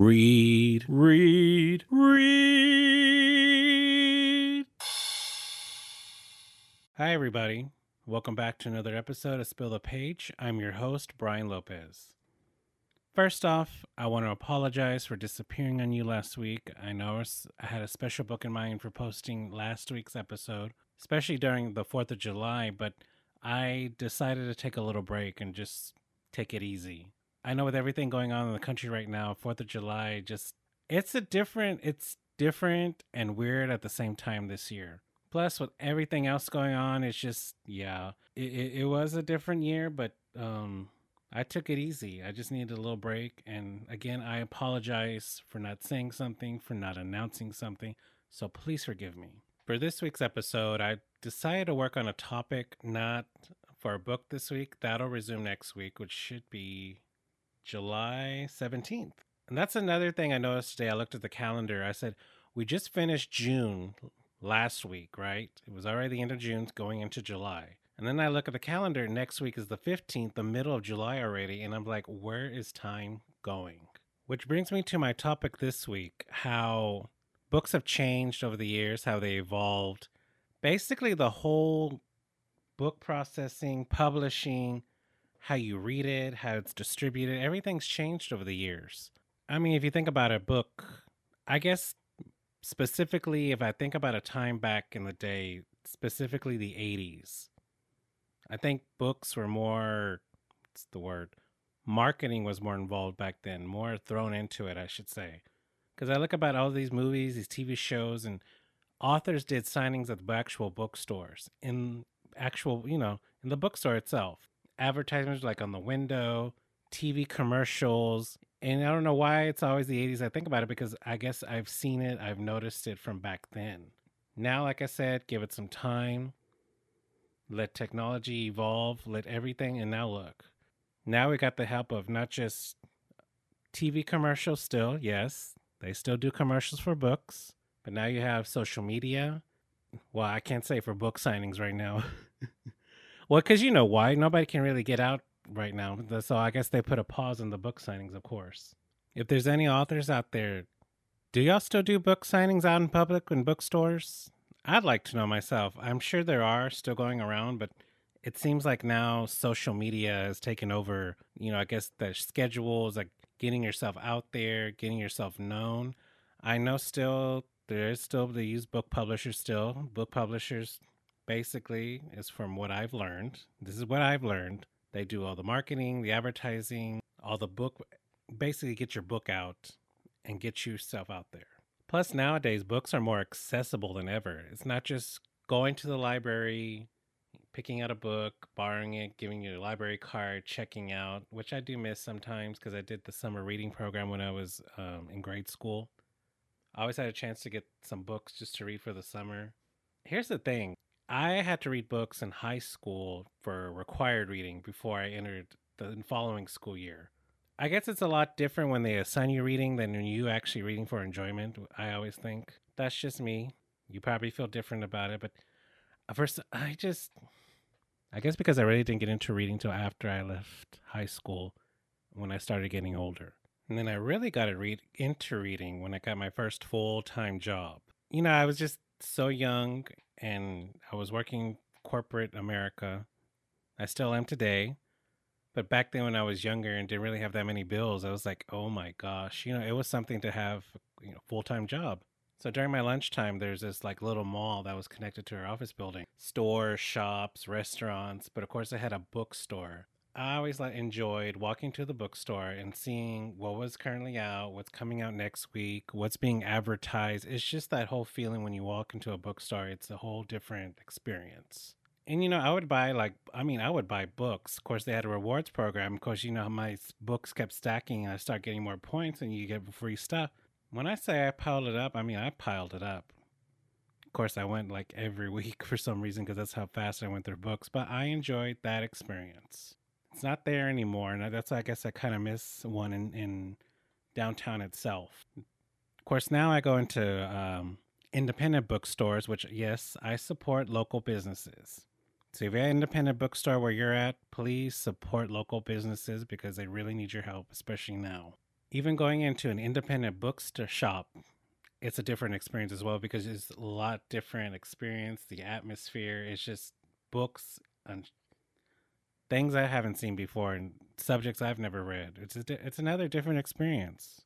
Read, read, read. Hi, everybody. Welcome back to another episode of Spill the Page. I'm your host, Brian Lopez. First off, I want to apologize for disappearing on you last week. I know I had a special book in mind for posting last week's episode, especially during the 4th of July, but I decided to take a little break and just take it easy. I know with everything going on in the country right now, Fourth of July just it's a different it's different and weird at the same time this year. Plus with everything else going on, it's just yeah. It, it, it was a different year, but um I took it easy. I just needed a little break. And again, I apologize for not saying something, for not announcing something. So please forgive me. For this week's episode, I decided to work on a topic not for a book this week. That'll resume next week, which should be July 17th. And that's another thing I noticed today. I looked at the calendar. I said, we just finished June last week, right? It was already the end of June going into July. And then I look at the calendar. Next week is the 15th, the middle of July already. And I'm like, where is time going? Which brings me to my topic this week how books have changed over the years, how they evolved. Basically, the whole book processing, publishing, how you read it, how it's distributed, everything's changed over the years. I mean, if you think about a book, I guess specifically, if I think about a time back in the day, specifically the 80s, I think books were more, what's the word? Marketing was more involved back then, more thrown into it, I should say. Because I look about all these movies, these TV shows, and authors did signings at the actual bookstores in actual, you know, in the bookstore itself advertisements like on the window, TV commercials. And I don't know why it's always the 80s. I think about it because I guess I've seen it, I've noticed it from back then. Now, like I said, give it some time, let technology evolve, let everything. And now, look, now we got the help of not just TV commercials, still, yes, they still do commercials for books, but now you have social media. Well, I can't say for book signings right now. Well, because you know why nobody can really get out right now, so I guess they put a pause on the book signings. Of course, if there's any authors out there, do y'all still do book signings out in public in bookstores? I'd like to know myself. I'm sure there are still going around, but it seems like now social media has taken over. You know, I guess the schedules, like getting yourself out there, getting yourself known. I know still there is still they use book publishers still. Book publishers basically is from what I've learned. This is what I've learned. They do all the marketing, the advertising, all the book, basically get your book out and get yourself out there. Plus, nowadays, books are more accessible than ever. It's not just going to the library, picking out a book, borrowing it, giving you a library card, checking out, which I do miss sometimes because I did the summer reading program when I was um, in grade school. I always had a chance to get some books just to read for the summer. Here's the thing I had to read books in high school for required reading before I entered the following school year. I guess it's a lot different when they assign you reading than when you actually reading for enjoyment. I always think that's just me. You probably feel different about it, but uh, first, I just, I guess because I really didn't get into reading till after I left high school, when I started getting older, and then I really got to read into reading when I got my first full time job. You know, I was just so young and I was working corporate America. I still am today. But back then when I was younger and didn't really have that many bills, I was like, "Oh my gosh, you know, it was something to have, you know, full-time job." So during my lunchtime, there's this like little mall that was connected to our office building. Stores, shops, restaurants, but of course I had a bookstore. I always like enjoyed walking to the bookstore and seeing what was currently out, what's coming out next week, what's being advertised. It's just that whole feeling when you walk into a bookstore. It's a whole different experience. And you know, I would buy like I mean, I would buy books. Of course, they had a rewards program. Of course, you know my books kept stacking, and I start getting more points, and you get free stuff. When I say I piled it up, I mean I piled it up. Of course, I went like every week for some reason because that's how fast I went through books. But I enjoyed that experience it's not there anymore, and that's I guess I kind of miss one in, in downtown itself. Of course, now I go into um, independent bookstores, which yes, I support local businesses. So if you're an independent bookstore where you're at, please support local businesses because they really need your help, especially now. even going into an independent bookstore shop, it's a different experience as well because it's a lot different experience. The atmosphere is just books and things I haven't seen before and subjects I've never read. It's a, it's another different experience.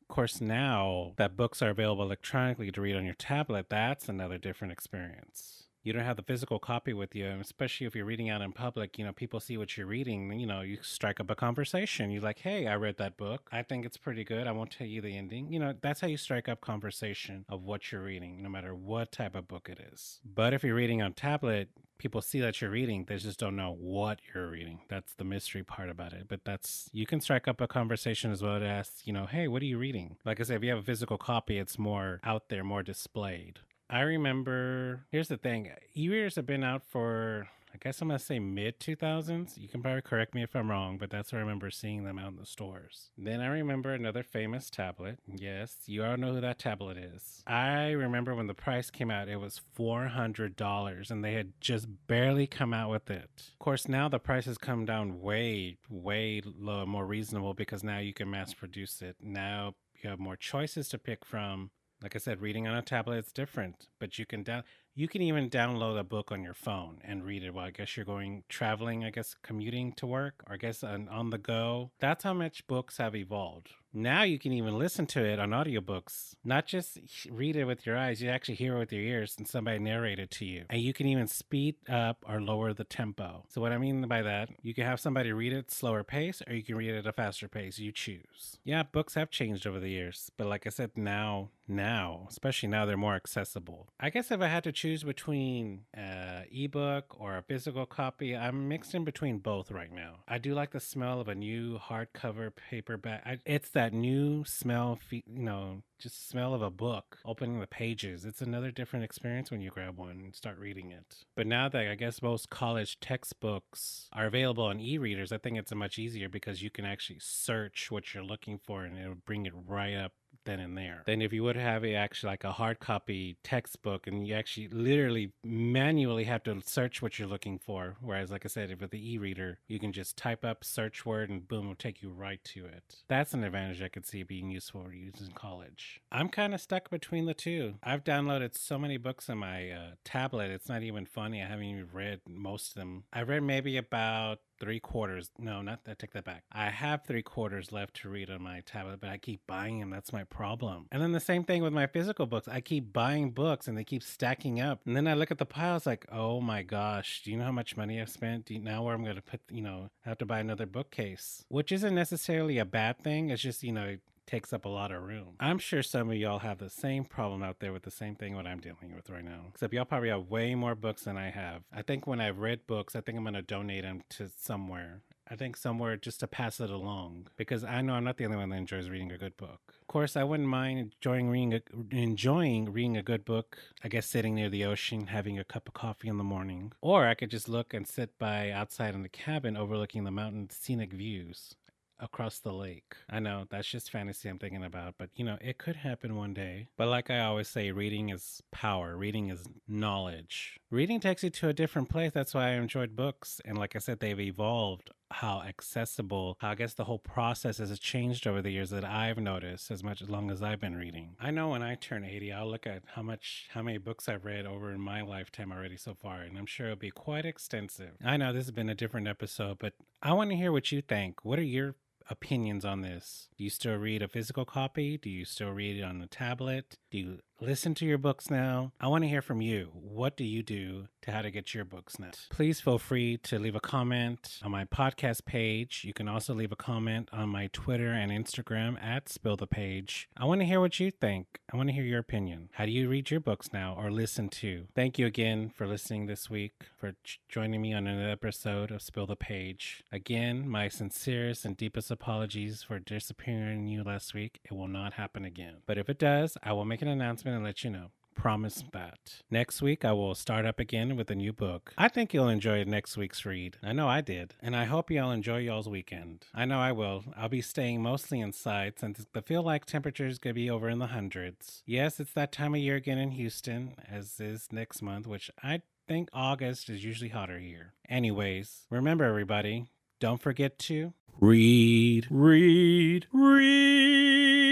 Of course, now that books are available electronically to read on your tablet, that's another different experience you don't have the physical copy with you, and especially if you're reading out in public, you know, people see what you're reading, you know, you strike up a conversation. You're like, hey, I read that book. I think it's pretty good. I won't tell you the ending. You know, that's how you strike up conversation of what you're reading, no matter what type of book it is. But if you're reading on tablet, people see that you're reading they just don't know what you're reading that's the mystery part about it but that's you can strike up a conversation as well to ask you know hey what are you reading like i said if you have a physical copy it's more out there more displayed I remember. Here's the thing: e-readers have been out for, I guess I'm gonna say mid 2000s. You can probably correct me if I'm wrong, but that's where I remember seeing them out in the stores. Then I remember another famous tablet. Yes, you all know who that tablet is. I remember when the price came out, it was $400, and they had just barely come out with it. Of course, now the price has come down way, way low, more reasonable because now you can mass produce it. Now you have more choices to pick from like I said, reading on a tablet is different, but you can down you can even download a book on your phone and read it while I guess you're going traveling, I guess commuting to work, or I guess on, on the go. That's how much books have evolved. Now you can even listen to it on audiobooks, not just read it with your eyes, you actually hear it with your ears and somebody narrate it to you. And you can even speed up or lower the tempo. So, what I mean by that, you can have somebody read it slower pace or you can read it at a faster pace. You choose. Yeah, books have changed over the years, but like I said, now, now, especially now, they're more accessible. I guess if I had to choose between uh, ebook or a physical copy, I'm mixed in between both right now. I do like the smell of a new hardcover paperback. I, it's that new smell, you know, just smell of a book opening the pages. It's another different experience when you grab one and start reading it. But now that I guess most college textbooks are available on e-readers, I think it's much easier because you can actually search what you're looking for and it'll bring it right up then and there. Then if you would have a actually like a hard copy textbook and you actually literally manually have to search what you're looking for. Whereas like I said, with the e-reader, you can just type up search word and boom, it'll take you right to it. That's an advantage I could see being useful for use in college. I'm kind of stuck between the two. I've downloaded so many books on my uh, tablet, it's not even funny. I haven't even read most of them. I read maybe about three quarters. No, not I take that back. I have three quarters left to read on my tablet, but I keep buying them. That's my problem. And then the same thing with my physical books. I keep buying books and they keep stacking up. And then I look at the piles like, oh my gosh, do you know how much money I've spent? Do you know where I'm going to put, you know, have to buy another bookcase, which isn't necessarily a bad thing. It's just, you know, takes up a lot of room. I'm sure some of y'all have the same problem out there with the same thing what I'm dealing with right now. Except y'all probably have way more books than I have. I think when I've read books, I think I'm going to donate them to somewhere. I think somewhere just to pass it along because I know I'm not the only one that enjoys reading a good book. Of course, I wouldn't mind enjoying reading a, enjoying reading a good book. I guess sitting near the ocean, having a cup of coffee in the morning, or I could just look and sit by outside in the cabin overlooking the mountain scenic views across the lake. I know that's just fantasy I'm thinking about, but you know, it could happen one day. But like I always say, reading is power, reading is knowledge. Reading takes you to a different place. That's why I enjoyed books. And like I said, they've evolved how accessible, how I guess the whole process has changed over the years that I've noticed as much as long as I've been reading. I know when I turn 80, I'll look at how much, how many books I've read over in my lifetime already so far, and I'm sure it'll be quite extensive. I know this has been a different episode, but I want to hear what you think. What are your opinions on this? Do you still read a physical copy? Do you still read it on a tablet? Do you listen to your books now? I want to hear from you. What do you do to how to get your books now? Please feel free to leave a comment on my podcast page. You can also leave a comment on my Twitter and Instagram at Spill the Page. I want to hear what you think. I want to hear your opinion. How do you read your books now or listen to? Thank you again for listening this week, for joining me on another episode of Spill the Page. Again, my sincerest and deepest apologies for disappearing you last week. It will not happen again. But if it does, I will make an announcement and let you know. Promise that. Next week, I will start up again with a new book. I think you'll enjoy next week's read. I know I did. And I hope y'all enjoy y'all's weekend. I know I will. I'll be staying mostly inside since the feel like temperature is going to be over in the hundreds. Yes, it's that time of year again in Houston, as is next month, which I think August is usually hotter here. Anyways, remember everybody, don't forget to read, read, read.